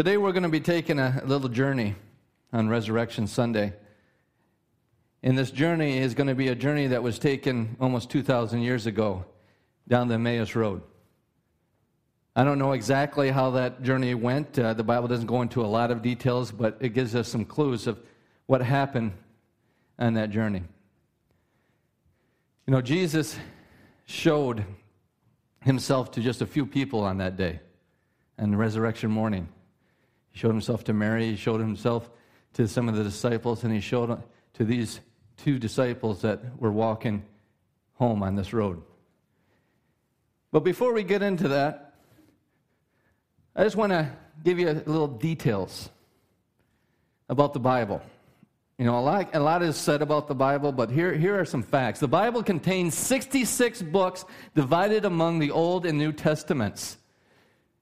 Today we're going to be taking a little journey on Resurrection Sunday. And this journey is going to be a journey that was taken almost 2,000 years ago down the Emmaus Road. I don't know exactly how that journey went. Uh, the Bible doesn't go into a lot of details, but it gives us some clues of what happened on that journey. You know, Jesus showed himself to just a few people on that day, the resurrection morning. Showed himself to Mary, he showed himself to some of the disciples, and he showed to these two disciples that were walking home on this road. But before we get into that, I just want to give you a little details about the Bible. You know, a lot, a lot is said about the Bible, but here, here are some facts. The Bible contains 66 books divided among the Old and New Testaments.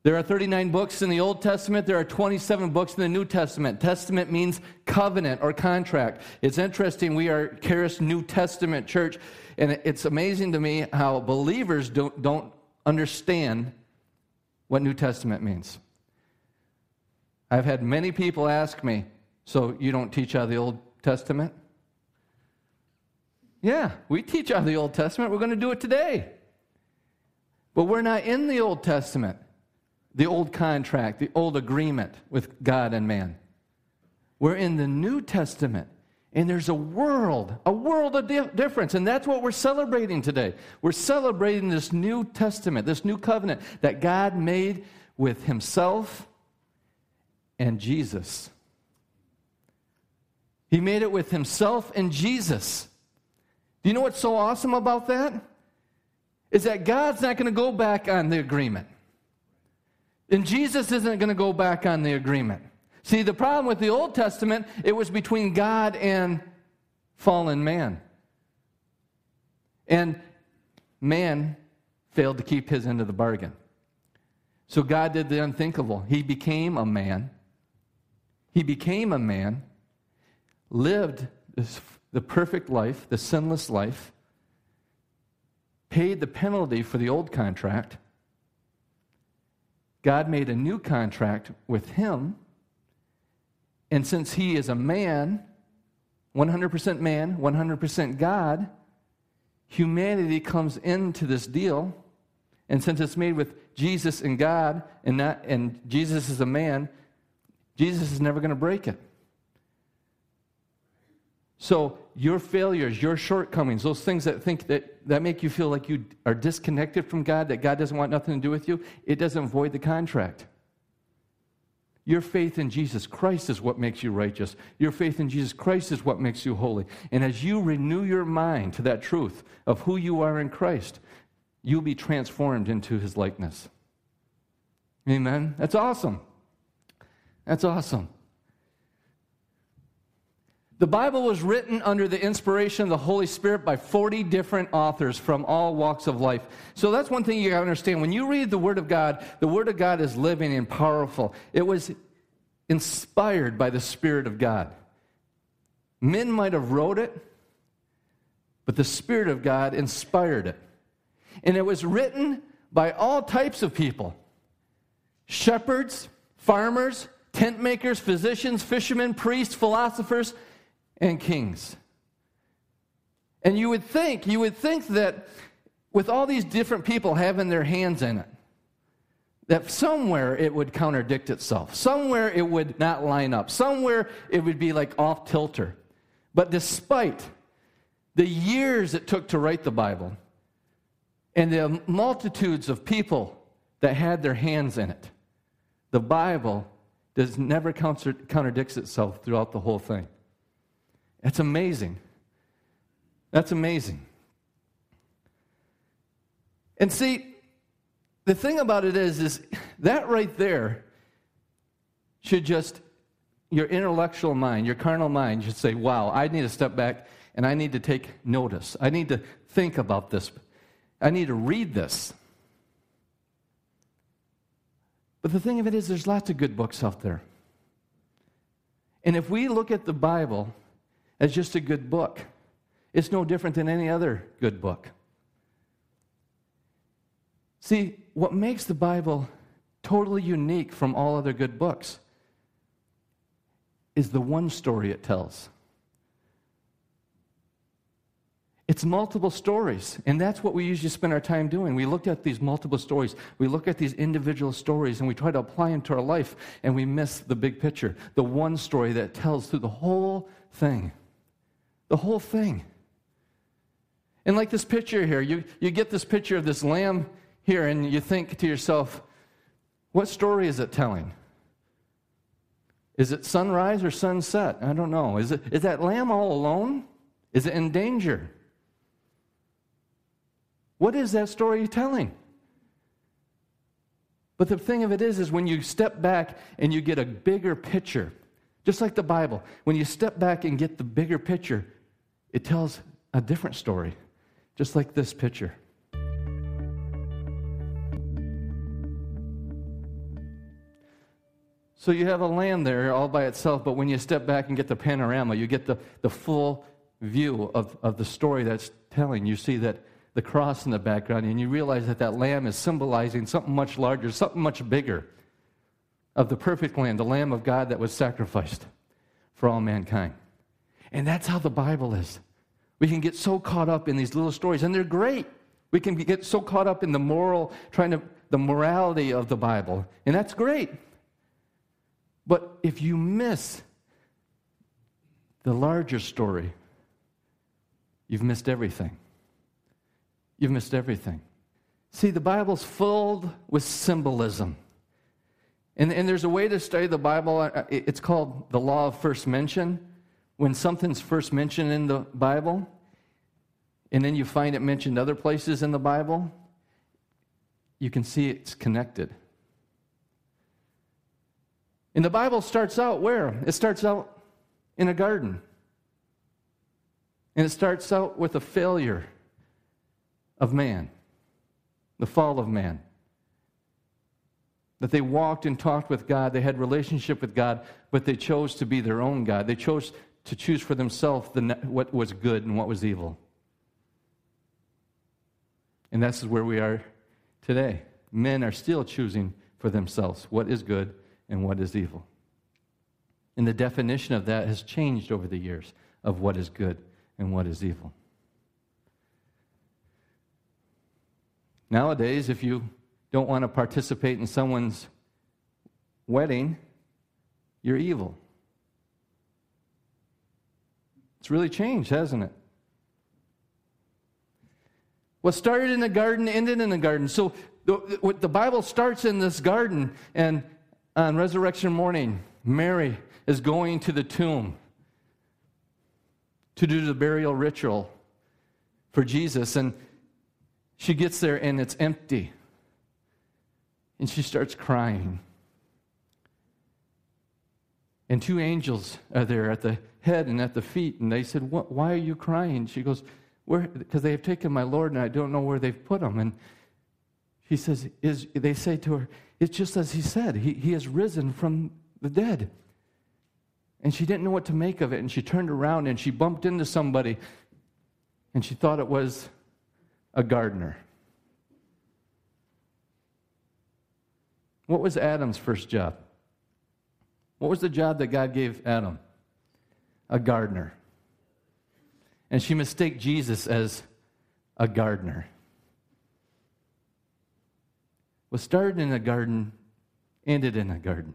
There are 39 books in the Old Testament. There are 27 books in the New Testament. Testament means covenant or contract. It's interesting. We are Charis New Testament church, and it's amazing to me how believers don't, don't understand what New Testament means. I've had many people ask me, so you don't teach out of the Old Testament? Yeah, we teach out of the Old Testament. We're going to do it today. But we're not in the Old Testament, the old contract, the old agreement with God and man. We're in the New Testament. And there's a world, a world of di- difference. And that's what we're celebrating today. We're celebrating this New Testament, this new covenant that God made with Himself and Jesus. He made it with himself and Jesus. Do you know what's so awesome about that? Is that God's not going to go back on the agreement. And Jesus isn't going to go back on the agreement. See, the problem with the Old Testament, it was between God and fallen man. And man failed to keep his end of the bargain. So God did the unthinkable. He became a man. He became a man lived this, the perfect life, the sinless life, paid the penalty for the old contract. God made a new contract with him. And since he is a man, 100% man, 100% God, humanity comes into this deal. And since it's made with Jesus and God, and, not, and Jesus is a man, Jesus is never going to break it. So your failures, your shortcomings, those things that think that, that make you feel like you are disconnected from God, that God doesn't want nothing to do with you, it doesn't void the contract. Your faith in Jesus Christ is what makes you righteous. Your faith in Jesus Christ is what makes you holy. And as you renew your mind to that truth of who you are in Christ, you'll be transformed into his likeness. Amen. That's awesome. That's awesome. The Bible was written under the inspiration of the Holy Spirit by 40 different authors from all walks of life. So that's one thing you gotta understand. When you read the Word of God, the Word of God is living and powerful. It was inspired by the Spirit of God. Men might have wrote it, but the Spirit of God inspired it. And it was written by all types of people shepherds, farmers, tent makers, physicians, fishermen, priests, philosophers and kings. And you would think, you would think that with all these different people having their hands in it, that somewhere it would contradict itself. Somewhere it would not line up. Somewhere it would be like off tilter. But despite the years it took to write the Bible and the multitudes of people that had their hands in it, the Bible does never contradicts itself throughout the whole thing. That's amazing. That's amazing. And see, the thing about it is, is that right there should just, your intellectual mind, your carnal mind should say, wow, I need to step back and I need to take notice. I need to think about this. I need to read this. But the thing of it is, there's lots of good books out there. And if we look at the Bible as just a good book. It's no different than any other good book. See, what makes the Bible totally unique from all other good books is the one story it tells. It's multiple stories, and that's what we usually spend our time doing. We look at these multiple stories, we look at these individual stories, and we try to apply them to our life, and we miss the big picture, the one story that tells through the whole thing. The whole thing. And like this picture here, you, you get this picture of this lamb here, and you think to yourself, what story is it telling? Is it sunrise or sunset? I don't know. Is, it, is that lamb all alone? Is it in danger? What is that story telling? But the thing of it is, is when you step back and you get a bigger picture, just like the Bible, when you step back and get the bigger picture, it tells a different story, just like this picture. So you have a land there all by itself, but when you step back and get the panorama, you get the, the full view of, of the story that's telling. You see that the cross in the background, and you realize that that lamb is symbolizing something much larger, something much bigger of the perfect lamb, the lamb of God that was sacrificed for all mankind. And that's how the Bible is. We can get so caught up in these little stories, and they're great. We can get so caught up in the moral, trying to, the morality of the Bible, and that's great. But if you miss the larger story, you've missed everything you've missed everything. See, the Bible's filled with symbolism. And, and there's a way to study the Bible, uh, it's called the law of first mention. When something's first mentioned in the Bible, and then you find it mentioned other places in the Bible, you can see it's connected. And the Bible starts out where? It starts out in a garden. And it starts out with a failure of man, the fall of man. That they walked and talked with God, they had relationship with God, but they chose to be their own God. They chose to choose for themselves the, what was good and what was evil. And that's where we are today. Men are still choosing for themselves what is good and what is evil. And the definition of that has changed over the years of what is good and what is evil. Nowadays, if you don't want to participate in someone's wedding, you're evil. It's really changed, hasn't it? What started in the garden ended in the garden. So the, the Bible starts in this garden, and on resurrection morning, Mary is going to the tomb to do the burial ritual for Jesus. And she gets there and it's empty. And she starts crying. And two angels are there at the head and at the feet. And they said, Why are you crying? She goes, Because they have taken my Lord and I don't know where they've put him. And he says, is, They say to her, It's just as he said, he, he has risen from the dead. And she didn't know what to make of it. And she turned around and she bumped into somebody. And she thought it was a gardener. What was Adam's first job? What was the job that God gave Adam? A gardener. And she mistaked Jesus as a gardener. What started in a garden ended in a garden.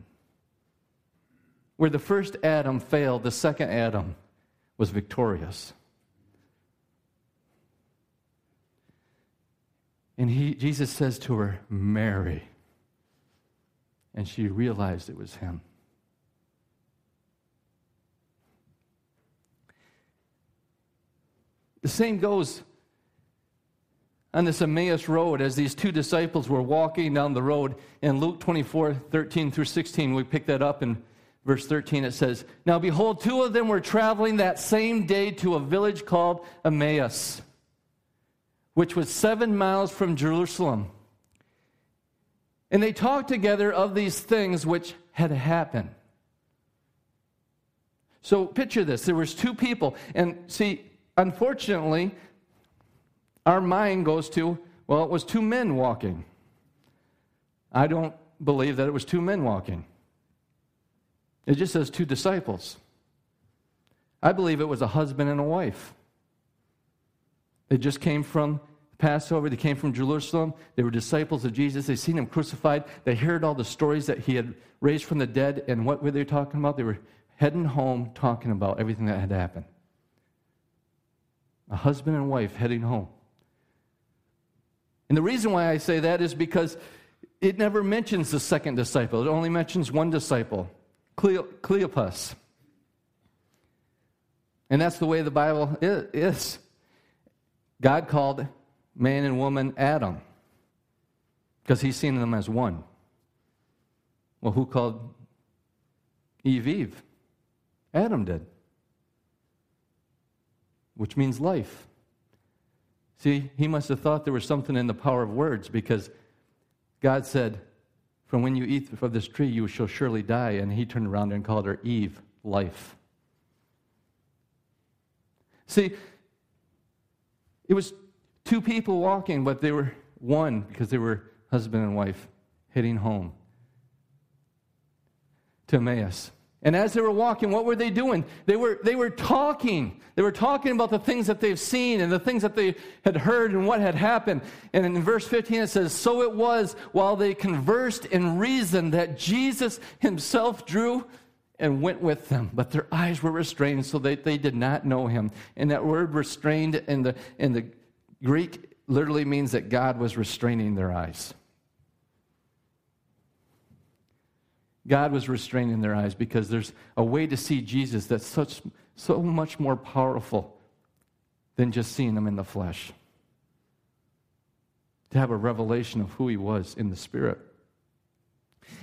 Where the first Adam failed, the second Adam was victorious. And he, Jesus says to her, Mary. And she realized it was him. The same goes on this Emmaus road as these two disciples were walking down the road. In Luke 24 13 through 16, we pick that up in verse 13. It says, Now behold, two of them were traveling that same day to a village called Emmaus which was seven miles from Jerusalem. And they talked together of these things which had happened. So picture this there was two people and see unfortunately our mind goes to well it was two men walking. I don't believe that it was two men walking. It just says two disciples. I believe it was a husband and a wife. They just came from Passover. They came from Jerusalem. They were disciples of Jesus. They seen him crucified. They heard all the stories that he had raised from the dead. And what were they talking about? They were heading home talking about everything that had happened. A husband and wife heading home. And the reason why I say that is because it never mentions the second disciple, it only mentions one disciple, Cleopas. And that's the way the Bible is. God called man and woman Adam because he's seen them as one. Well, who called Eve Eve? Adam did, which means life. See, he must have thought there was something in the power of words because God said, From when you eat of this tree, you shall surely die. And he turned around and called her Eve, life. See, it was two people walking, but they were one because they were husband and wife heading home to Emmaus. And as they were walking, what were they doing? They were, they were talking. They were talking about the things that they've seen and the things that they had heard and what had happened. And in verse 15 it says, So it was while they conversed and reasoned that Jesus himself drew and went with them. But their eyes were restrained so that they did not know him. And that word restrained in the, in the Greek literally means that God was restraining their eyes. God was restraining their eyes because there's a way to see Jesus that's such, so much more powerful than just seeing him in the flesh. To have a revelation of who he was in the spirit.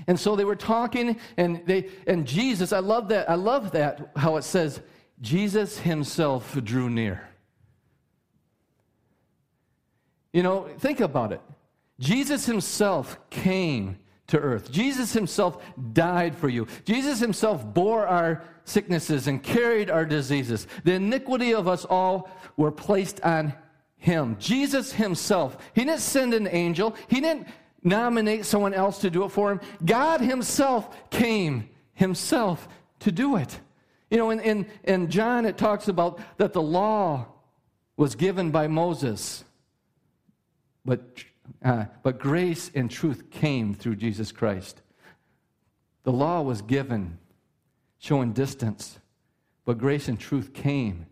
And so they were talking, and they and Jesus, I love that, I love that how it says, Jesus himself drew near. You know, think about it. Jesus himself came to earth. Jesus himself died for you. Jesus himself bore our sicknesses and carried our diseases. The iniquity of us all were placed on him. Jesus himself, he didn't send an angel, he didn't nominate someone else to do it for him. God himself came himself to do it. You know, in, in, in John, it talks about that the law was given by Moses, but uh, but grace and truth came through Jesus Christ. The law was given, showing distance, but grace and truth came,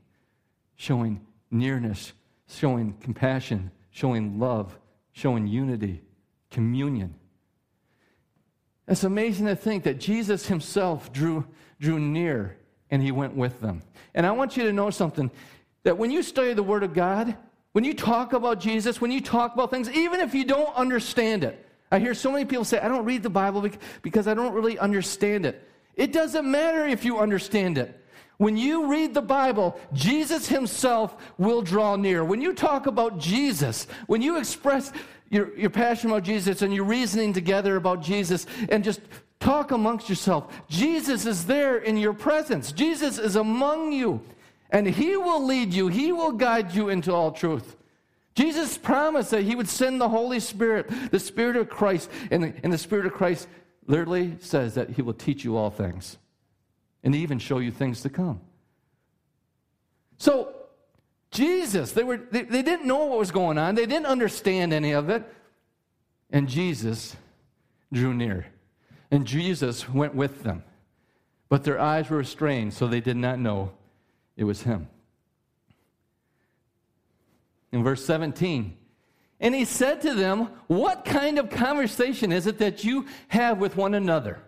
showing nearness, showing compassion, showing love, showing unity, communion. It's amazing to think that Jesus himself drew, drew near and he went with them. And I want you to know something that when you study the Word of God, when you talk about Jesus, when you talk about things, even if you don't understand it, I hear so many people say, I don't read the Bible because I don't really understand it. It doesn't matter if you understand it. When you read the Bible, Jesus himself will draw near. When you talk about Jesus, when you express your, your passion about Jesus and you're reasoning together about Jesus and just talk amongst yourself, Jesus is there in your presence. Jesus is among you. And He will lead you, He will guide you into all truth. Jesus promised that He would send the Holy Spirit, the Spirit of Christ, and the, and the Spirit of Christ literally says that He will teach you all things and even show you things to come. So, Jesus, they, were, they, they didn't know what was going on, they didn't understand any of it. And Jesus drew near, and Jesus went with them. But their eyes were restrained, so they did not know it was him. In verse 17, and he said to them, What kind of conversation is it that you have with one another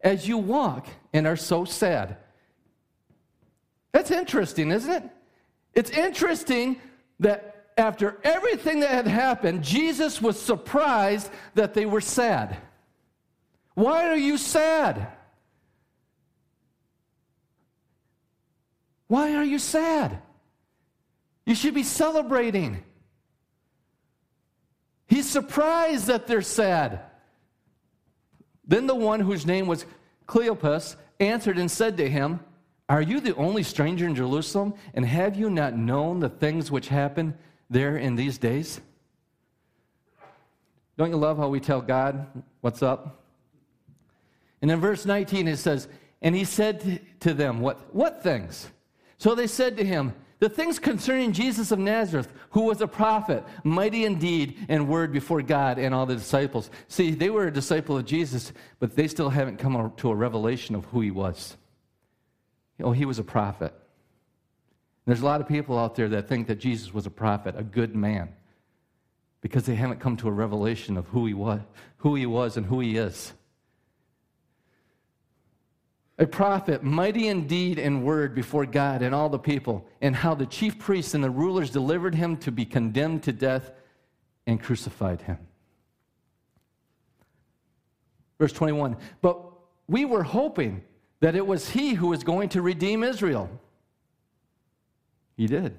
as you walk and are so sad? That's interesting, isn't it? It's interesting that after everything that had happened, Jesus was surprised that they were sad. Why are you sad? Why are you sad? You should be celebrating. He's surprised that they're sad. Then the one whose name was Cleopas answered and said to him, Are you the only stranger in Jerusalem? And have you not known the things which happen there in these days? Don't you love how we tell God what's up? And in verse 19 it says, And he said to them, What, what things? So they said to him, The things concerning Jesus of Nazareth, who was a prophet, mighty in deed and word before God and all the disciples. See, they were a disciple of Jesus, but they still haven't come to a revelation of who he was. Oh, he was a prophet. There's a lot of people out there that think that Jesus was a prophet, a good man, because they haven't come to a revelation of who he was, who he was and who he is. A prophet, mighty in deed and word before God and all the people, and how the chief priests and the rulers delivered him to be condemned to death and crucified him. Verse 21 But we were hoping that it was he who was going to redeem Israel. He did.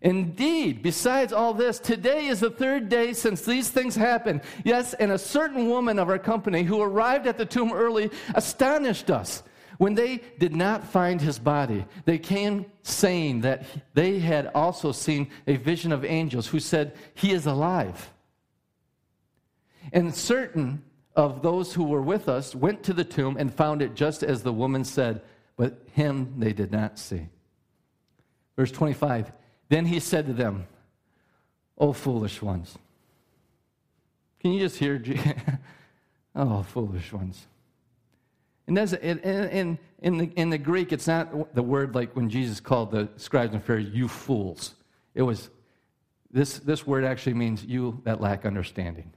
Indeed, besides all this, today is the third day since these things happened. Yes, and a certain woman of our company who arrived at the tomb early astonished us. When they did not find his body, they came saying that they had also seen a vision of angels who said, He is alive. And certain of those who were with us went to the tomb and found it just as the woman said, but him they did not see. Verse 25 Then he said to them, O foolish ones. Can you just hear? oh, foolish ones. And that's, in, in, in, the, in the Greek, it's not the word like when Jesus called the scribes and Pharisees, you fools. It was, this, this word actually means you that lack understanding.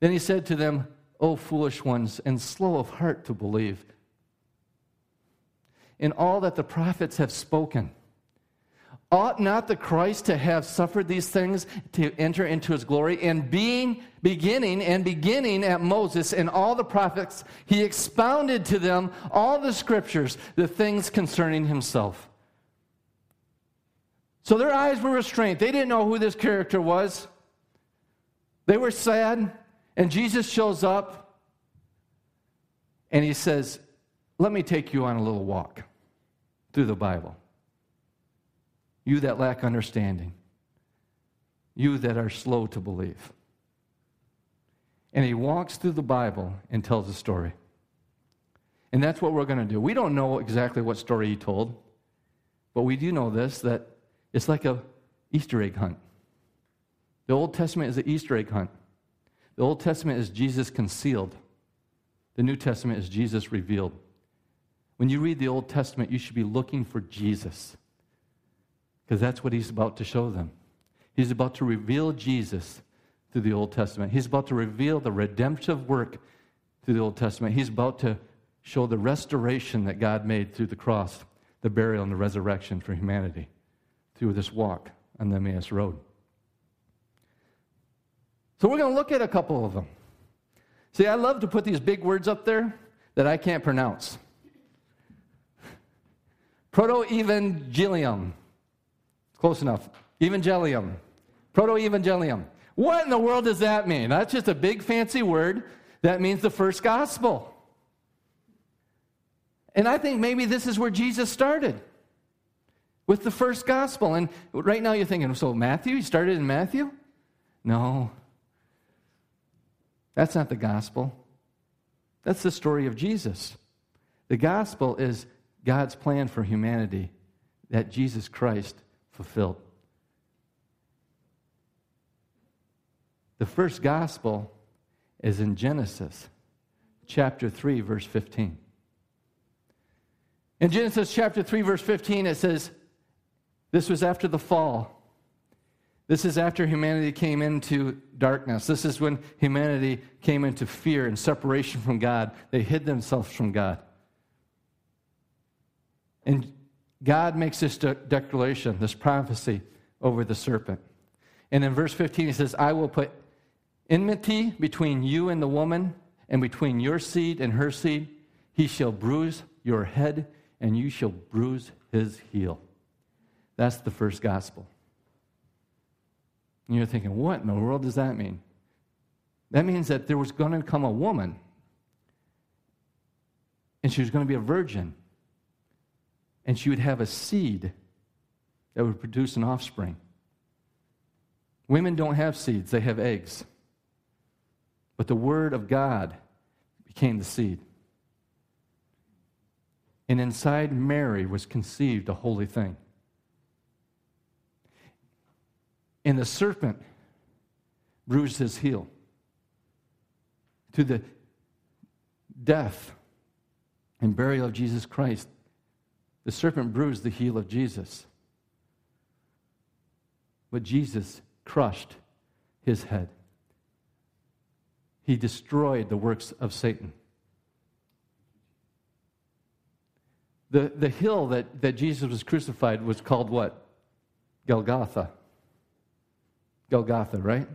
Then he said to them, O foolish ones, and slow of heart to believe in all that the prophets have spoken. Ought not the Christ to have suffered these things to enter into his glory? And being beginning and beginning at Moses and all the prophets, he expounded to them all the scriptures, the things concerning himself. So their eyes were restrained. They didn't know who this character was. They were sad, and Jesus shows up and he says, Let me take you on a little walk through the Bible. You that lack understanding, you that are slow to believe. And he walks through the Bible and tells a story. And that's what we're going to do. We don't know exactly what story he told, but we do know this that it's like a Easter egg hunt. The Old Testament is an Easter egg hunt. The Old Testament is Jesus concealed. The New Testament is Jesus revealed. When you read the Old Testament, you should be looking for Jesus because that's what he's about to show them. He's about to reveal Jesus through the Old Testament. He's about to reveal the redemptive work through the Old Testament. He's about to show the restoration that God made through the cross, the burial, and the resurrection for humanity through this walk on the Emmaus Road. So we're going to look at a couple of them. See, I love to put these big words up there that I can't pronounce. Proto-evangelium. Close enough. Evangelium. Proto-evangelium. What in the world does that mean? That's just a big fancy word that means the first gospel. And I think maybe this is where Jesus started with the first gospel. And right now you're thinking, so Matthew, he started in Matthew? No. That's not the gospel. That's the story of Jesus. The gospel is God's plan for humanity that Jesus Christ fulfilled. The first gospel is in Genesis chapter 3, verse 15. In Genesis chapter 3, verse 15, it says, This was after the fall. This is after humanity came into darkness. This is when humanity came into fear and separation from God. They hid themselves from God. And God makes this de- declaration, this prophecy over the serpent. And in verse 15, he says, I will put enmity between you and the woman, and between your seed and her seed. He shall bruise your head, and you shall bruise his heel. That's the first gospel. And you're thinking, what in the world does that mean? That means that there was going to come a woman, and she was going to be a virgin and she would have a seed that would produce an offspring. Women don't have seeds, they have eggs. But the Word of God became the seed. and inside Mary was conceived a holy thing. And the serpent bruised his heel to the death and burial of Jesus Christ. The serpent bruised the heel of Jesus. But Jesus crushed his head. He destroyed the works of Satan. The, the hill that, that Jesus was crucified was called what? Golgotha. Golgotha, right?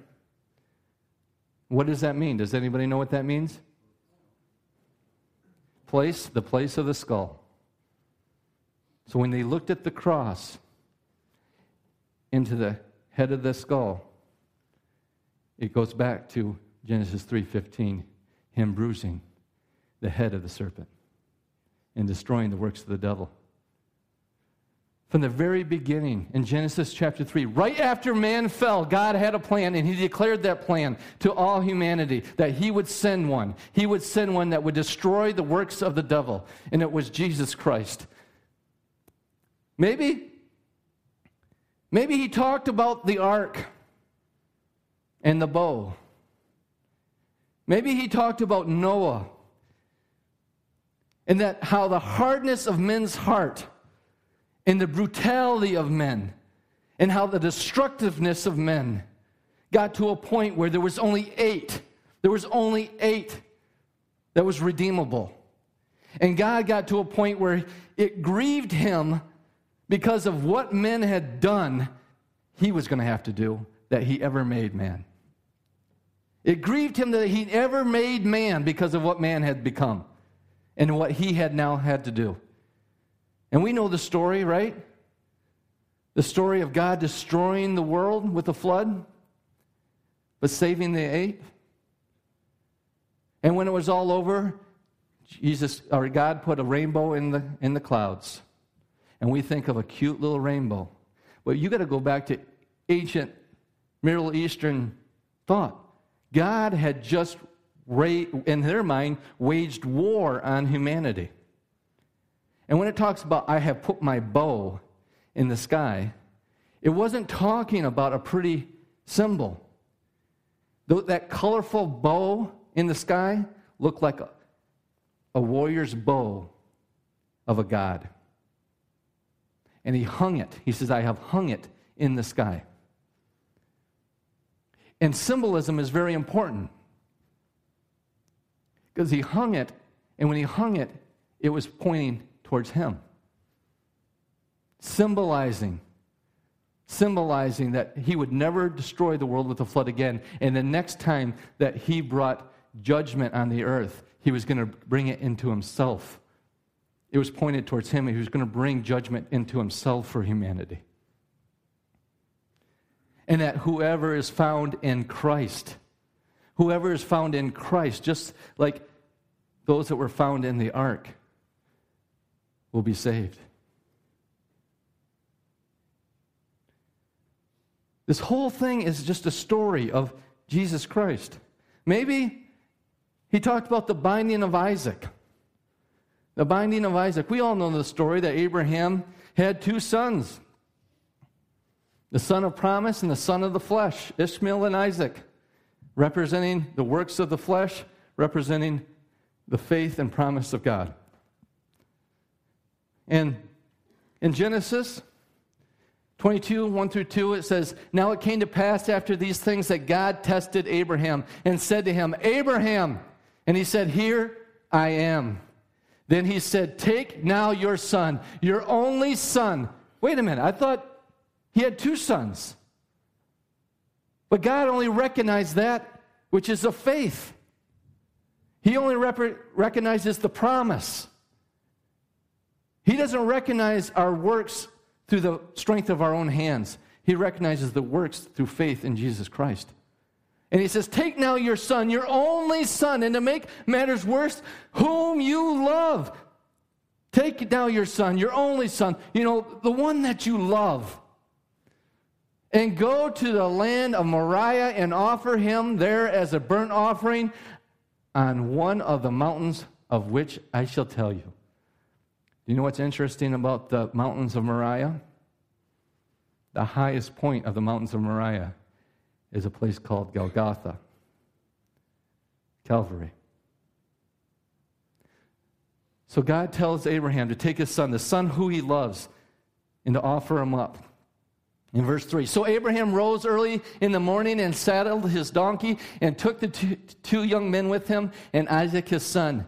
What does that mean? Does anybody know what that means? Place, the place of the skull. So when they looked at the cross into the head of the skull, it goes back to Genesis 3:15, him bruising the head of the serpent and destroying the works of the devil. From the very beginning in Genesis chapter 3, right after man fell, God had a plan and he declared that plan to all humanity that he would send one. He would send one that would destroy the works of the devil, and it was Jesus Christ. Maybe maybe he talked about the ark and the bow. Maybe he talked about Noah and that how the hardness of men's heart and the brutality of men and how the destructiveness of men got to a point where there was only eight. There was only eight that was redeemable. And God got to a point where it grieved him because of what men had done, he was going to have to do that he ever made man. It grieved him that he ever made man because of what man had become and what he had now had to do. And we know the story, right? The story of God destroying the world with a flood, but saving the eight. And when it was all over, Jesus or God put a rainbow in the in the clouds. And we think of a cute little rainbow. Well, you got to go back to ancient Middle Eastern thought. God had just, in their mind, waged war on humanity. And when it talks about, I have put my bow in the sky, it wasn't talking about a pretty symbol. That colorful bow in the sky looked like a, a warrior's bow of a god. And he hung it. He says, I have hung it in the sky. And symbolism is very important because he hung it, and when he hung it, it was pointing towards him. Symbolizing, symbolizing that he would never destroy the world with a flood again. And the next time that he brought judgment on the earth, he was going to bring it into himself. It was pointed towards him. He was going to bring judgment into himself for humanity and that whoever is found in Christ, whoever is found in Christ, just like those that were found in the ark, will be saved. This whole thing is just a story of Jesus Christ. Maybe he talked about the binding of Isaac. The binding of Isaac. We all know the story that Abraham had two sons the son of promise and the son of the flesh, Ishmael and Isaac, representing the works of the flesh, representing the faith and promise of God. And in Genesis 22, 1 through 2, it says, Now it came to pass after these things that God tested Abraham and said to him, Abraham. And he said, Here I am. Then he said, Take now your son, your only son. Wait a minute, I thought he had two sons. But God only recognized that which is of faith. He only rep- recognizes the promise. He doesn't recognize our works through the strength of our own hands. He recognizes the works through faith in Jesus Christ. And he says, Take now your son, your only son, and to make matters worse, whom you love. Take now your son, your only son, you know, the one that you love and go to the land of Moriah and offer him there as a burnt offering on one of the mountains of which I shall tell you. Do you know what's interesting about the mountains of Moriah? The highest point of the mountains of Moriah is a place called Golgotha, Calvary. So God tells Abraham to take his son, the son who he loves, and to offer him up. In verse 3 So Abraham rose early in the morning and saddled his donkey and took the two, two, young men with him and Isaac his son.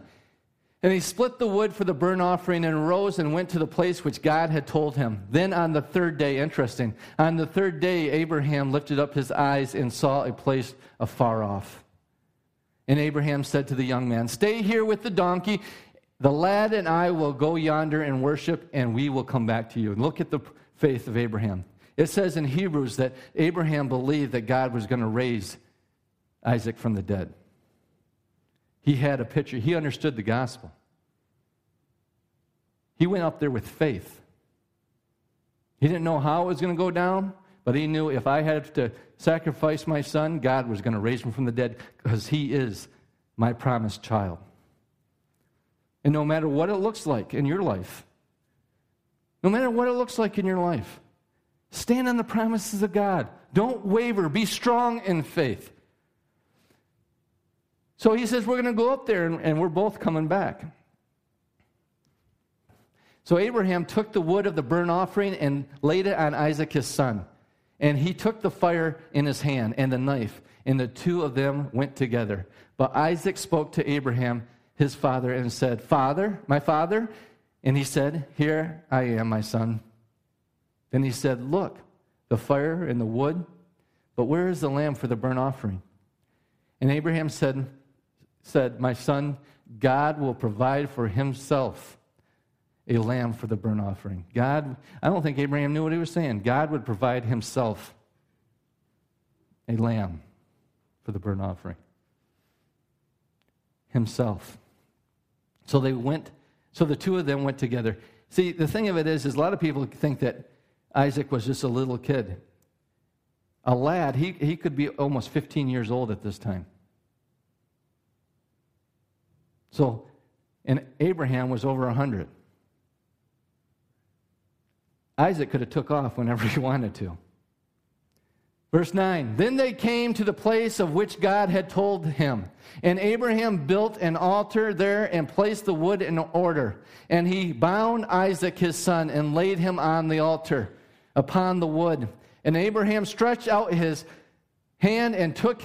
And he split the wood for the burnt offering and rose and went to the place which God had told him. Then on the third day, interesting, on the third day, Abraham lifted up his eyes and saw a place afar off. And Abraham said to the young man, Stay here with the donkey. The lad and I will go yonder and worship, and we will come back to you. And look at the faith of Abraham. It says in Hebrews that Abraham believed that God was going to raise Isaac from the dead. He had a picture, he understood the gospel. He went up there with faith. He didn't know how it was going to go down, but he knew if I had to sacrifice my son, God was going to raise him from the dead because he is my promised child. And no matter what it looks like in your life, no matter what it looks like in your life, stand on the promises of God. Don't waver. Be strong in faith. So he says, We're going to go up there, and, and we're both coming back. So Abraham took the wood of the burnt offering and laid it on Isaac his son. And he took the fire in his hand and the knife, and the two of them went together. But Isaac spoke to Abraham, his father, and said, Father, my father? And he said, Here I am, my son. Then he said, Look, the fire and the wood, but where is the lamb for the burnt offering? And Abraham said, said, My son, God will provide for himself a lamb for the burnt offering. God, I don't think Abraham knew what he was saying. God would provide himself a lamb for the burnt offering. Himself. So they went, so the two of them went together. See, the thing of it is, is a lot of people think that Isaac was just a little kid. A lad, he, he could be almost 15 years old at this time. So, and Abraham was over 100. Isaac could have took off whenever he wanted to. Verse 9 Then they came to the place of which God had told him. And Abraham built an altar there and placed the wood in order. And he bound Isaac his son and laid him on the altar upon the wood. And Abraham stretched out his hand and took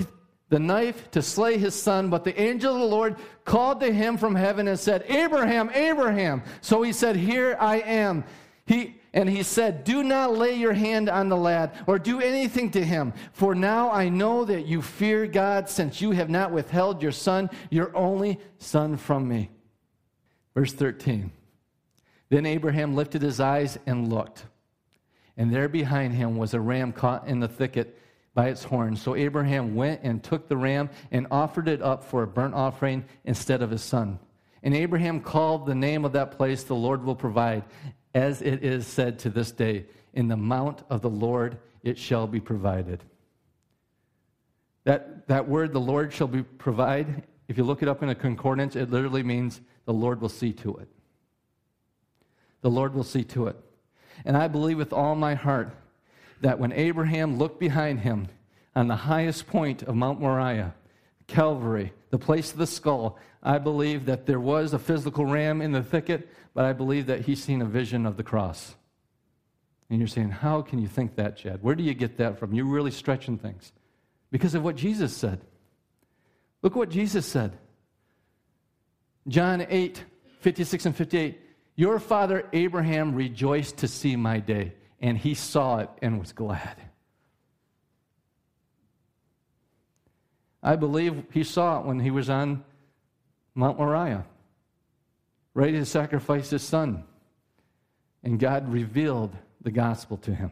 the knife to slay his son, but the angel of the Lord called to him from heaven and said, Abraham, Abraham. So he said, Here I am. He, and he said, Do not lay your hand on the lad or do anything to him, for now I know that you fear God, since you have not withheld your son, your only son, from me. Verse 13. Then Abraham lifted his eyes and looked, and there behind him was a ram caught in the thicket by its horns. So Abraham went and took the ram and offered it up for a burnt offering instead of his son. And Abraham called the name of that place, The Lord will provide, as it is said to this day, In the mount of the Lord it shall be provided. That, that word, the Lord shall be provide, if you look it up in a concordance, it literally means the Lord will see to it. The Lord will see to it. And I believe with all my heart that when Abraham looked behind him on the highest point of Mount Moriah, Calvary, the place of the skull, I believe that there was a physical ram in the thicket, but I believe that he's seen a vision of the cross. And you're saying, How can you think that, Chad? Where do you get that from? You're really stretching things. Because of what Jesus said. Look what Jesus said. John 8, 56 and 58. Your father Abraham rejoiced to see my day and he saw it and was glad. I believe he saw it when he was on Mount Moriah, ready to sacrifice his son. And God revealed the gospel to him.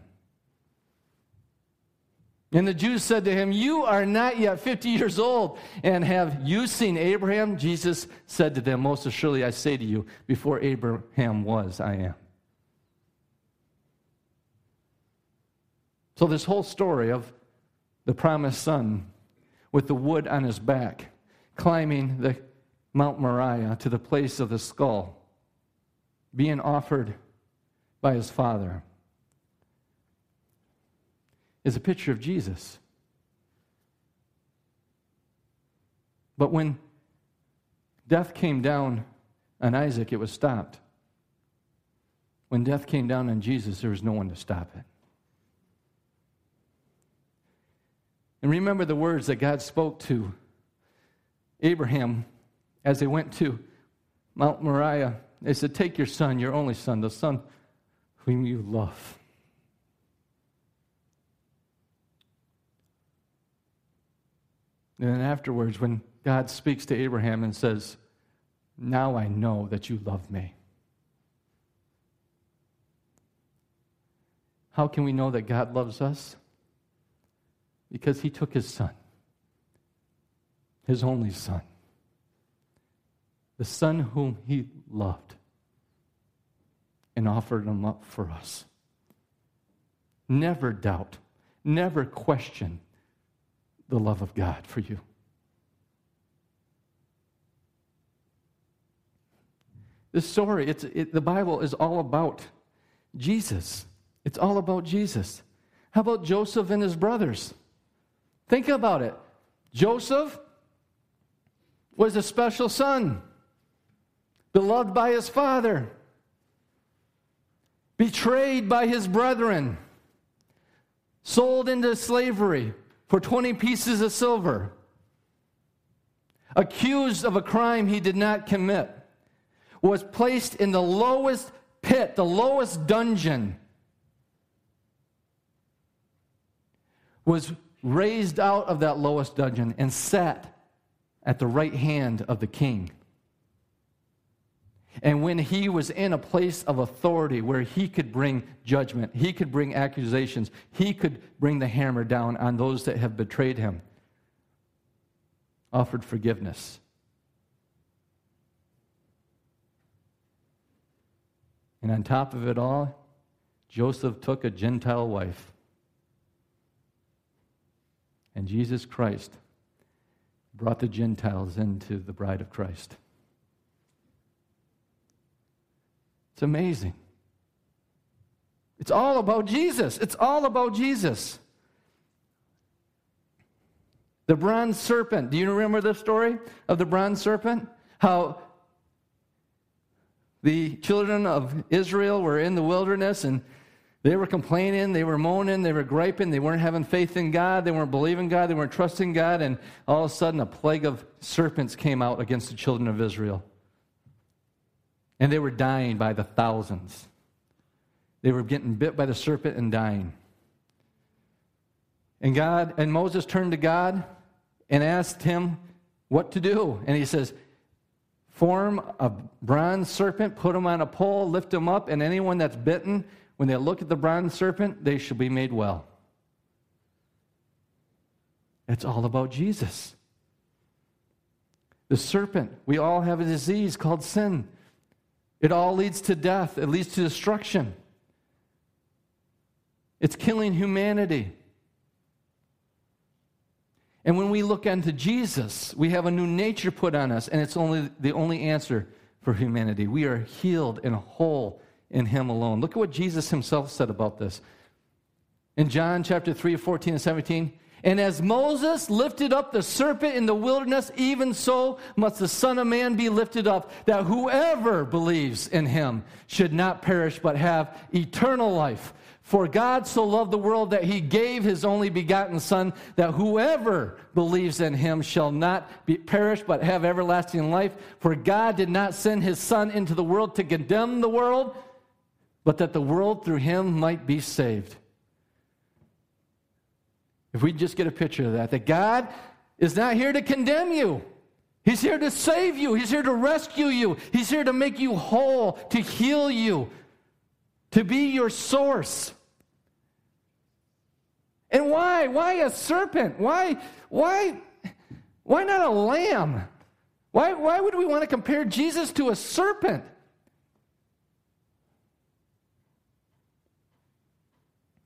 And the Jews said to him, You are not yet 50 years old, and have you seen Abraham? Jesus said to them, Most assuredly I say to you, before Abraham was, I am. So, this whole story of the promised son with the wood on his back, climbing the Mount Moriah to the place of the skull, being offered by his Father is a picture of Jesus. But when death came down on Isaac, it was stopped. When death came down on Jesus, there was no one to stop it. And remember the words that God spoke to Abraham as they went to Mount Moriah. They said, Take your son, your only son, the son whom you love. And then afterwards, when God speaks to Abraham and says, Now I know that you love me. How can we know that God loves us? Because he took his son, his only son, the son whom he loved, and offered him up for us. Never doubt, never question the love of God for you. This story, it's, it, the Bible is all about Jesus. It's all about Jesus. How about Joseph and his brothers? Think about it. Joseph was a special son, beloved by his father, betrayed by his brethren, sold into slavery for 20 pieces of silver, accused of a crime he did not commit, was placed in the lowest pit, the lowest dungeon, was raised out of that lowest dungeon and sat at the right hand of the king. And when he was in a place of authority where he could bring judgment, he could bring accusations, he could bring the hammer down on those that have betrayed him, offered forgiveness. And on top of it all, Joseph took a Gentile wife and Jesus Christ brought the Gentiles into the bride of Christ. It's amazing. It's all about Jesus. It's all about Jesus. The bronze serpent. Do you remember the story of the bronze serpent? How the children of Israel were in the wilderness and they were complaining, they were moaning, they were griping, they weren't having faith in God, they weren't believing God, they weren't trusting God, and all of a sudden a plague of serpents came out against the children of Israel. And they were dying by the thousands. They were getting bit by the serpent and dying. And God and Moses turned to God and asked him what to do. And he says, Form a bronze serpent, put him on a pole, lift him up, and anyone that's bitten when they look at the bronze serpent, they shall be made well. It's all about Jesus. The serpent, we all have a disease called sin. It all leads to death, it leads to destruction. It's killing humanity. And when we look unto Jesus, we have a new nature put on us, and it's only the only answer for humanity. We are healed and whole in him alone. Look at what Jesus himself said about this. In John chapter 3, 14 and 17, and as Moses lifted up the serpent in the wilderness, even so must the Son of Man be lifted up, that whoever believes in him should not perish but have eternal life. For God so loved the world that he gave his only begotten Son, that whoever believes in him shall not be, perish but have everlasting life. For God did not send his Son into the world to condemn the world but that the world through him might be saved. If we just get a picture of that, that God is not here to condemn you. He's here to save you. He's here to rescue you. He's here to make you whole, to heal you, to be your source. And why? Why a serpent? Why, why, why not a lamb? Why, why would we want to compare Jesus to a serpent?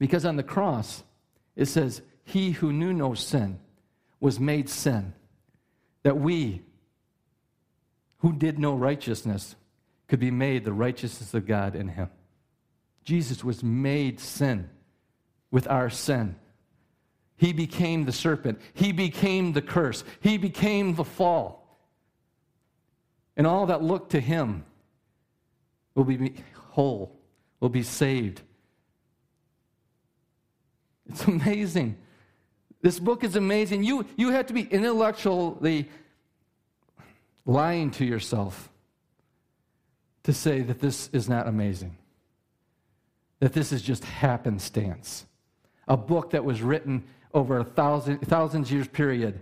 Because on the cross, it says, He who knew no sin was made sin, that we, who did no righteousness, could be made the righteousness of God in him. Jesus was made sin with our sin. He became the serpent. He became the curse. He became the fall. And all that look to him will be whole, will be saved. It's amazing. This book is amazing. You, you have to be intellectually lying to yourself to say that this is not amazing, that this is just happenstance. A book that was written over a thousand, thousands years period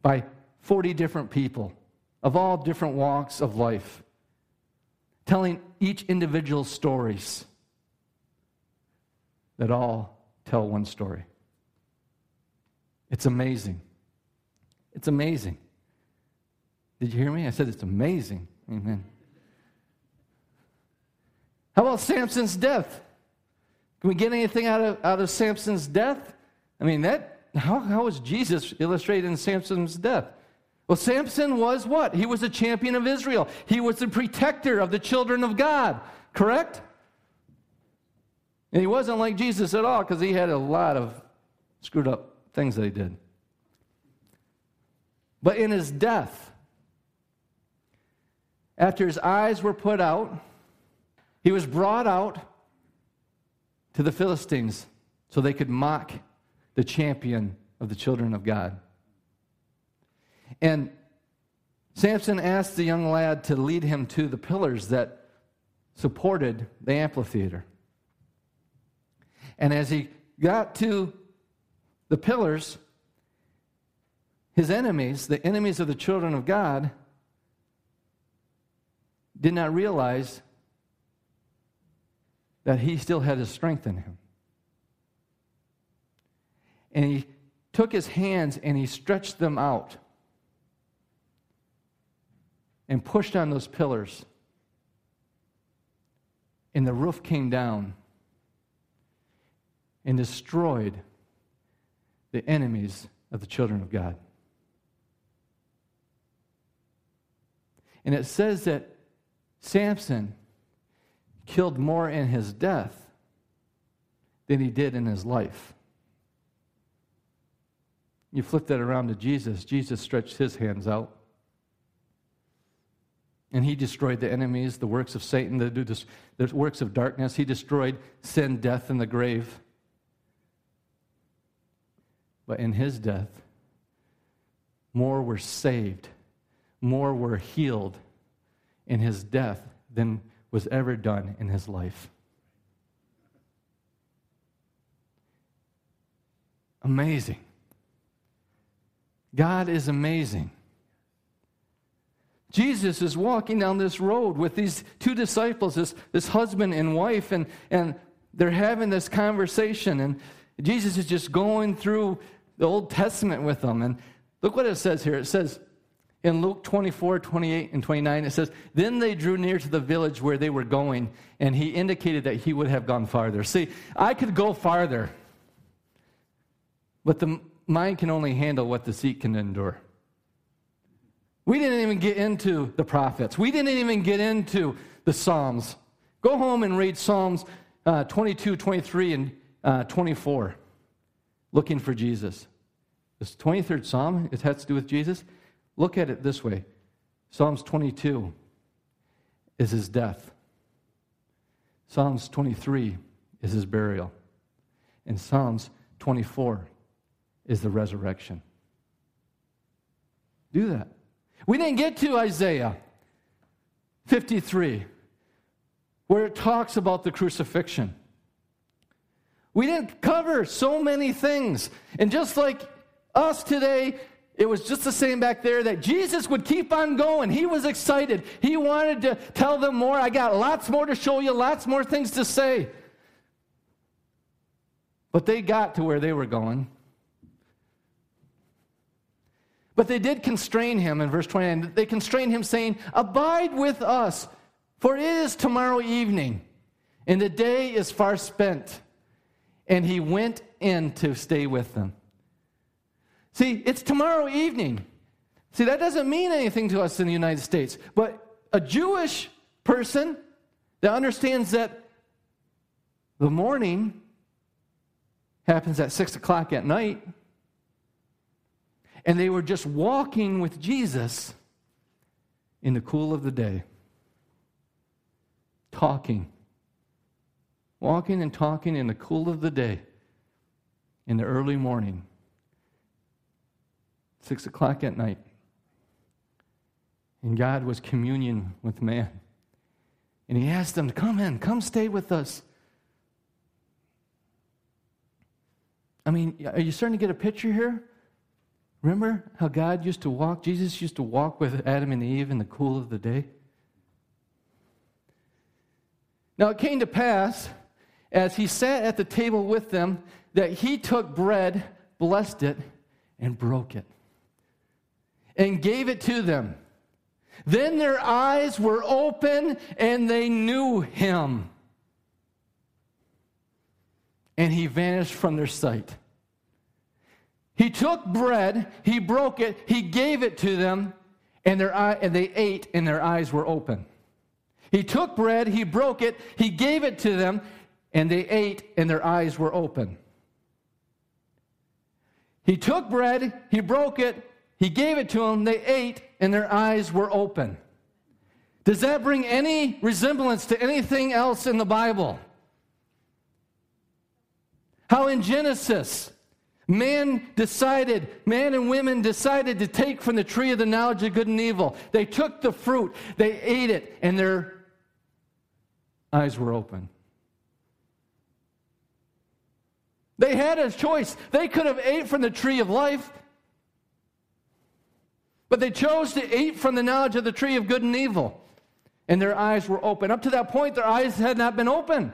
by 40 different people of all different walks of life, telling each individual stories that all tell one story. It's amazing. It's amazing. Did you hear me? I said it's amazing. Amen. How about Samson's death? Can we get anything out of, out of Samson's death? I mean, that how, how was Jesus illustrated in Samson's death? Well, Samson was what? He was a champion of Israel. He was the protector of the children of God, correct? And he wasn't like Jesus at all because he had a lot of screwed up things that he did. But in his death, after his eyes were put out, he was brought out to the Philistines so they could mock the champion of the children of God. And Samson asked the young lad to lead him to the pillars that supported the amphitheater. And as he got to the pillars, his enemies, the enemies of the children of God, did not realize that he still had his strength in him. And he took his hands and he stretched them out and pushed on those pillars. And the roof came down and destroyed the enemies of the children of God. And it says that Samson killed more in his death than he did in his life. You flip that around to Jesus. Jesus stretched his hands out. And he destroyed the enemies, the works of Satan, the, the works of darkness. He destroyed sin, death, and the grave. But in his death, more were saved, more were healed in his death than was ever done in his life. Amazing. God is amazing. Jesus is walking down this road with these two disciples, this, this husband and wife, and, and they're having this conversation. And Jesus is just going through the Old Testament with them. And look what it says here. It says, in Luke 24, 28, and 29, it says, Then they drew near to the village where they were going, and he indicated that he would have gone farther. See, I could go farther, but the mind can only handle what the seat can endure. We didn't even get into the prophets, we didn't even get into the Psalms. Go home and read Psalms uh, 22, 23, and uh, 24, looking for Jesus. This 23rd Psalm, it has to do with Jesus. Look at it this way Psalms 22 is his death, Psalms 23 is his burial, and Psalms 24 is the resurrection. Do that. We didn't get to Isaiah 53, where it talks about the crucifixion. We didn't cover so many things. And just like us today, it was just the same back there that Jesus would keep on going. He was excited. He wanted to tell them more. I got lots more to show you, lots more things to say. But they got to where they were going. But they did constrain him in verse 29. They constrained him, saying, Abide with us, for it is tomorrow evening, and the day is far spent. And he went in to stay with them. See, it's tomorrow evening. See, that doesn't mean anything to us in the United States. But a Jewish person that understands that the morning happens at six o'clock at night, and they were just walking with Jesus in the cool of the day, talking, walking and talking in the cool of the day, in the early morning, six o'clock at night. And God was communion with man. And he asked them to come in, come stay with us. I mean, are you starting to get a picture here? Remember how God used to walk? Jesus used to walk with Adam and Eve in the cool of the day? Now it came to pass, as he sat at the table with them, that he took bread, blessed it, and broke it, and gave it to them. Then their eyes were open and they knew him. And he vanished from their sight. He took bread, he broke it, he gave it to them, and, their eye, and they ate, and their eyes were open. He took bread, he broke it, he gave it to them, and they ate, and their eyes were open. He took bread, he broke it, he gave it to them, they ate, and their eyes were open. Does that bring any resemblance to anything else in the Bible? How in Genesis, man decided, man and women decided to take from the tree of the knowledge of good and evil. They took the fruit, they ate it, and their eyes were open. They had a choice. They could have ate from the tree of life, but they chose to eat from the knowledge of the tree of good and evil. And their eyes were open. Up to that point, their eyes had not been open.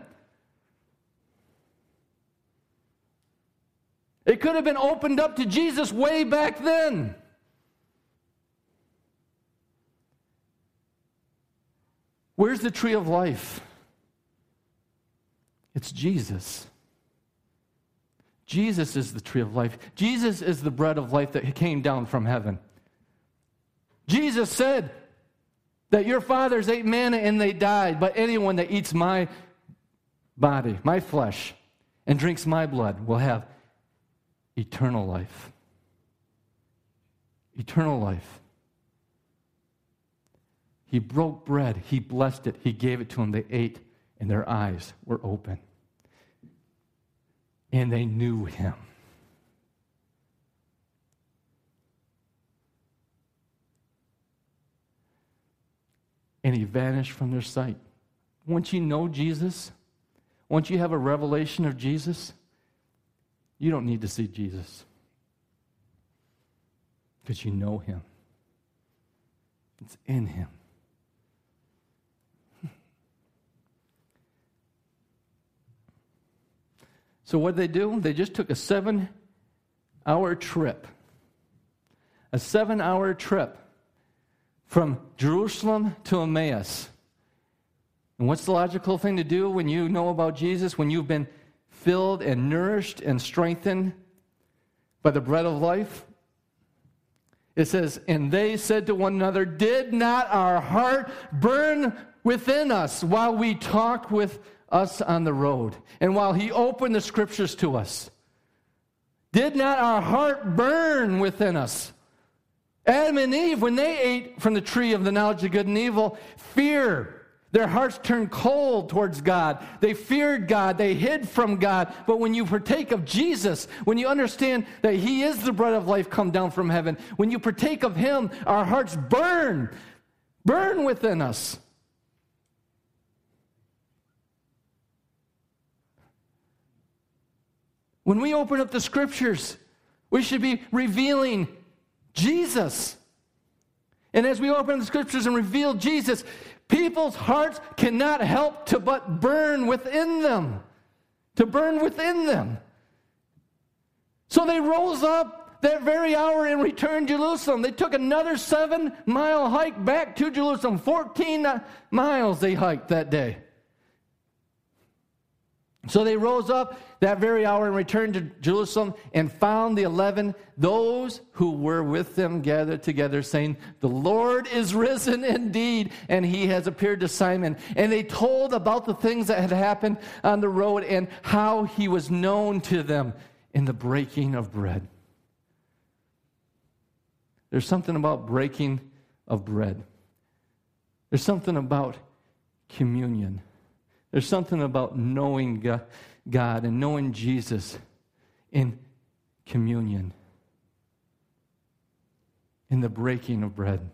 It could have been opened up to Jesus way back then. Where's the tree of life? It's Jesus. Jesus is the tree of life. Jesus is the bread of life that came down from heaven. Jesus said that your fathers ate manna and they died, but anyone that eats my body, my flesh, and drinks my blood will have eternal life. Eternal life. He broke bread, he blessed it, he gave it to them, they ate, and their eyes were open. And they knew him. and he vanished from their sight. Once you know Jesus, once you have a revelation of Jesus, you don't need to see Jesus because you know him. It's in him. So, what did they do? They just took a seven hour trip. A seven hour trip from Jerusalem to Emmaus. And what's the logical thing to do when you know about Jesus, when you've been filled and nourished and strengthened by the bread of life? It says, And they said to one another, Did not our heart burn within us while we talked with us on the road and while he opened the scriptures to us? Did not our heart burn within us? Adam and Eve, when they ate from the tree of the knowledge of good and evil, fear. Their hearts turned cold towards God. They feared God. They hid from God. But when you partake of Jesus, when you understand that He is the bread of life come down from heaven, when you partake of Him, our hearts burn, burn within us. When we open up the scriptures, we should be revealing Jesus. And as we open the scriptures and reveal Jesus, people's hearts cannot help to but burn within them. To burn within them. So they rose up that very hour and returned to Jerusalem. They took another seven mile hike back to Jerusalem. 14 miles they hiked that day. So they rose up that very hour and returned to Jerusalem and found the eleven, those who were with them gathered together, saying, The Lord is risen indeed, and he has appeared to Simon. And they told about the things that had happened on the road and how he was known to them in the breaking of bread. There's something about breaking of bread, there's something about communion. There's something about knowing God and knowing Jesus in communion, in the breaking of bread.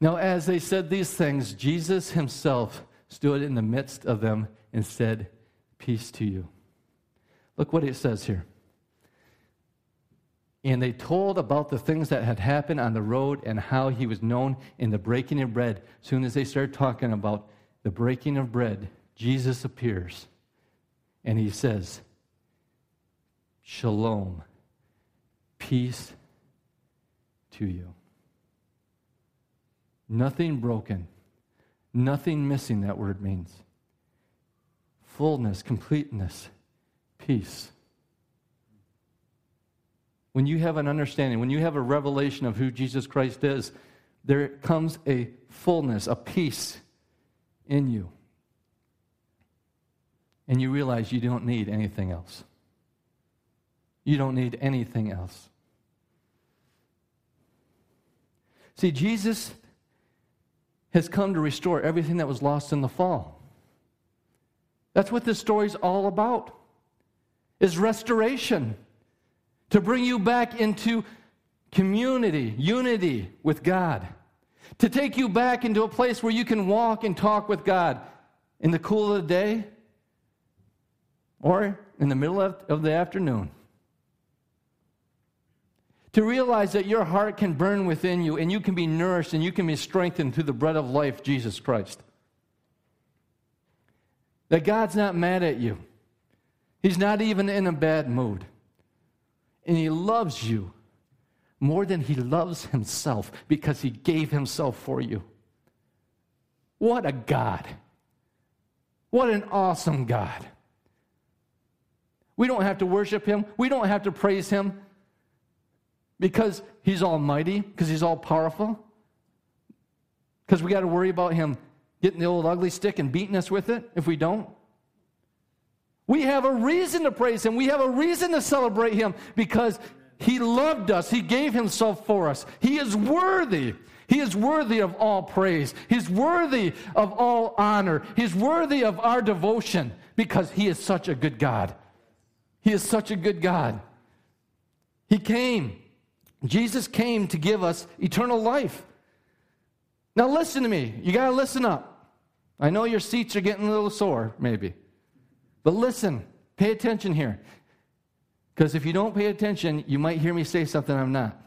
Now, as they said these things, Jesus himself stood in the midst of them and said, Peace to you. Look what it says here. And they told about the things that had happened on the road and how he was known in the breaking of bread. Soon as they start talking about the breaking of bread, Jesus appears and he says, Shalom, peace to you. Nothing broken, nothing missing, that word means. Fullness, completeness, peace. When you have an understanding, when you have a revelation of who Jesus Christ is, there comes a fullness, a peace in you. And you realize you don't need anything else. You don't need anything else. See, Jesus has come to restore everything that was lost in the fall. That's what this story's all about. Is restoration to bring you back into community, unity with God, to take you back into a place where you can walk and talk with God in the cool of the day or in the middle of the afternoon. To realize that your heart can burn within you and you can be nourished and you can be strengthened through the bread of life, Jesus Christ. That God's not mad at you, He's not even in a bad mood and He loves you more than He loves Himself because He gave Himself for you. What a God! What an awesome God! We don't have to worship Him, we don't have to praise Him because He's almighty, because He's all powerful, because we got to worry about Him getting the old ugly stick and beating us with it if we don't. We have a reason to praise Him. We have a reason to celebrate Him because He loved us. He gave Himself for us. He is worthy. He is worthy of all praise. He's worthy of all honor. He's worthy of our devotion because He is such a good God. He is such a good God. He came. Jesus came to give us eternal life. Now, listen to me. You got to listen up. I know your seats are getting a little sore, maybe. But listen, pay attention here. Because if you don't pay attention, you might hear me say something I'm not.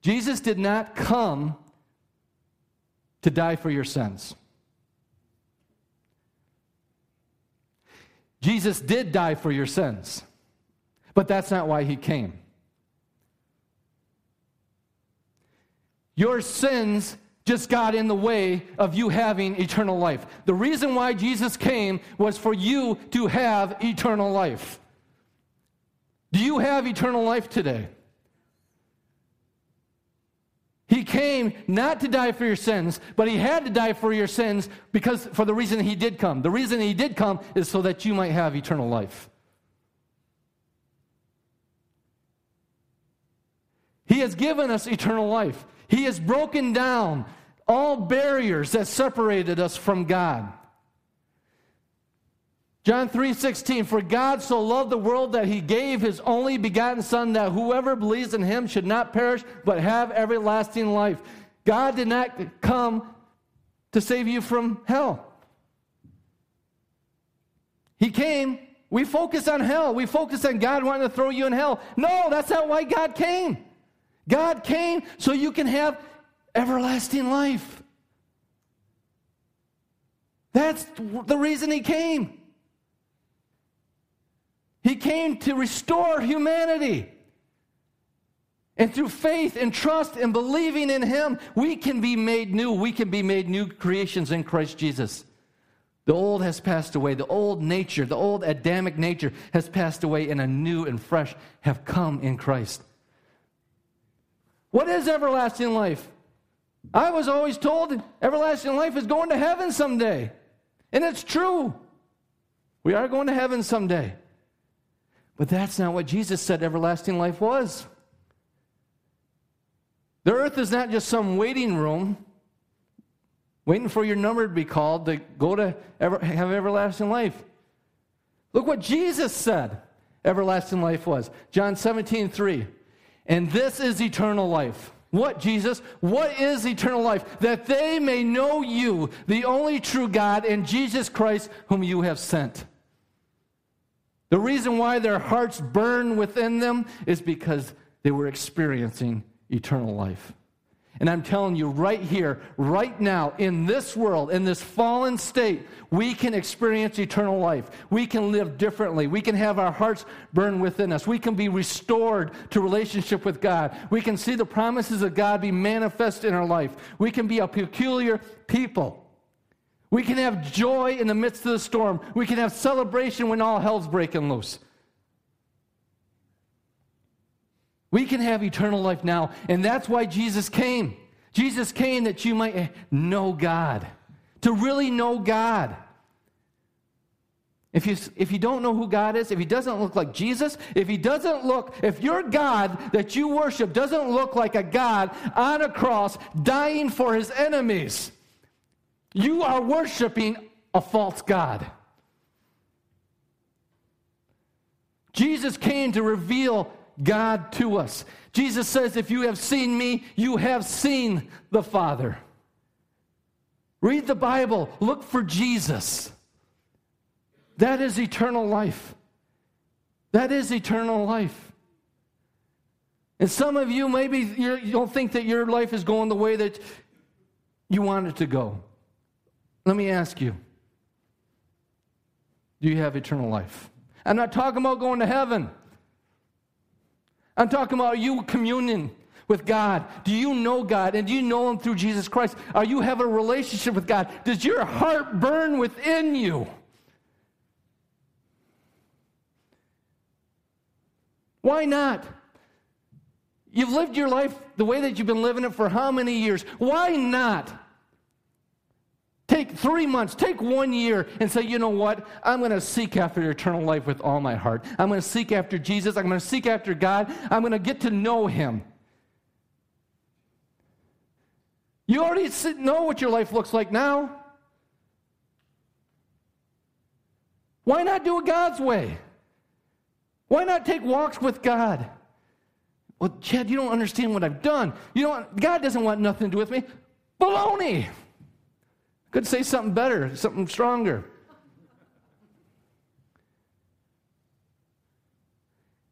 Jesus did not come to die for your sins. Jesus did die for your sins, but that's not why he came. Your sins just got in the way of you having eternal life. The reason why Jesus came was for you to have eternal life. Do you have eternal life today? He came not to die for your sins, but he had to die for your sins because for the reason he did come. The reason he did come is so that you might have eternal life. He has given us eternal life. He has broken down all barriers that separated us from God. John 3:16 For God so loved the world that he gave his only begotten son that whoever believes in him should not perish but have everlasting life. God did not come to save you from hell. He came, we focus on hell. We focus on God wanting to throw you in hell. No, that's not why God came. God came so you can have everlasting life. That's the reason he came. He came to restore humanity. And through faith and trust and believing in Him, we can be made new. We can be made new creations in Christ Jesus. The old has passed away. The old nature, the old Adamic nature has passed away, and a new and fresh have come in Christ. What is everlasting life? I was always told everlasting life is going to heaven someday. And it's true. We are going to heaven someday. But that's not what Jesus said everlasting life was. The earth is not just some waiting room waiting for your number to be called to go to ever, have everlasting life. Look what Jesus said everlasting life was. John 17, 3. And this is eternal life. What, Jesus? What is eternal life? That they may know you, the only true God, and Jesus Christ, whom you have sent. The reason why their hearts burn within them is because they were experiencing eternal life. And I'm telling you, right here, right now, in this world, in this fallen state, we can experience eternal life. We can live differently. We can have our hearts burn within us. We can be restored to relationship with God. We can see the promises of God be manifest in our life. We can be a peculiar people. We can have joy in the midst of the storm. We can have celebration when all hell's breaking loose. We can have eternal life now, and that's why Jesus came. Jesus came that you might know God, to really know God. If you, if you don't know who God is, if he doesn't look like Jesus, if he doesn't look, if your God that you worship doesn't look like a God on a cross dying for his enemies, you are worshiping a false God. Jesus came to reveal God to us. Jesus says, If you have seen me, you have seen the Father. Read the Bible, look for Jesus. That is eternal life. That is eternal life. And some of you, maybe you don't think that your life is going the way that you want it to go. Let me ask you do you have eternal life? I'm not talking about going to heaven. I'm talking about you communion with God. Do you know God and do you know Him through Jesus Christ? Are you have a relationship with God? Does your heart burn within you? Why not? You've lived your life the way that you've been living it for how many years? Why not? Take three months, take one year, and say, you know what? I'm going to seek after eternal life with all my heart. I'm going to seek after Jesus. I'm going to seek after God. I'm going to get to know Him. You already know what your life looks like now. Why not do it God's way? Why not take walks with God? Well, Chad, you don't understand what I've done. You don't, God doesn't want nothing to do with me. Baloney! Could say something better, something stronger.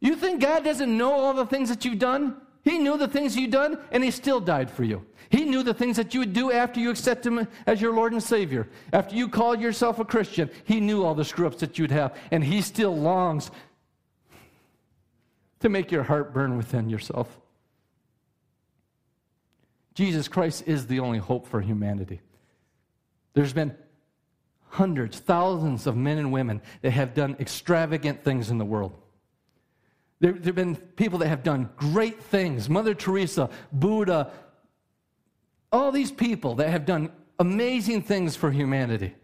You think God doesn't know all the things that you've done? He knew the things you've done, and He still died for you. He knew the things that you would do after you accept Him as your Lord and Savior. After you called yourself a Christian, He knew all the screw ups that you'd have, and He still longs to make your heart burn within yourself. Jesus Christ is the only hope for humanity. There's been hundreds, thousands of men and women that have done extravagant things in the world. There, there have been people that have done great things. Mother Teresa, Buddha, all these people that have done amazing things for humanity.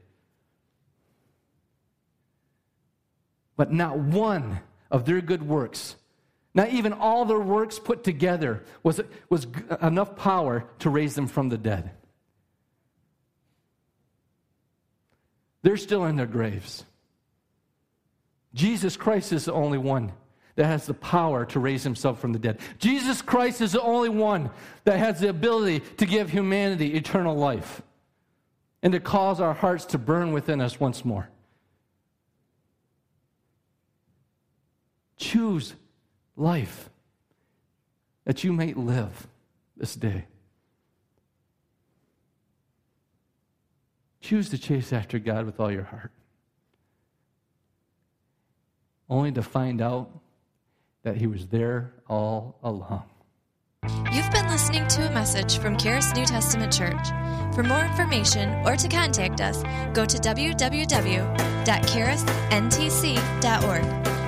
But not one of their good works, not even all their works put together, was, was enough power to raise them from the dead. They're still in their graves. Jesus Christ is the only one that has the power to raise himself from the dead. Jesus Christ is the only one that has the ability to give humanity eternal life and to cause our hearts to burn within us once more. Choose life that you may live this day. Choose to chase after God with all your heart. Only to find out that He was there all along. You've been listening to a message from Charis New Testament Church. For more information or to contact us, go to www.charisntc.org.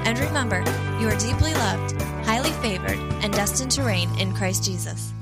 And remember, you are deeply loved, highly favored, and destined to reign in Christ Jesus.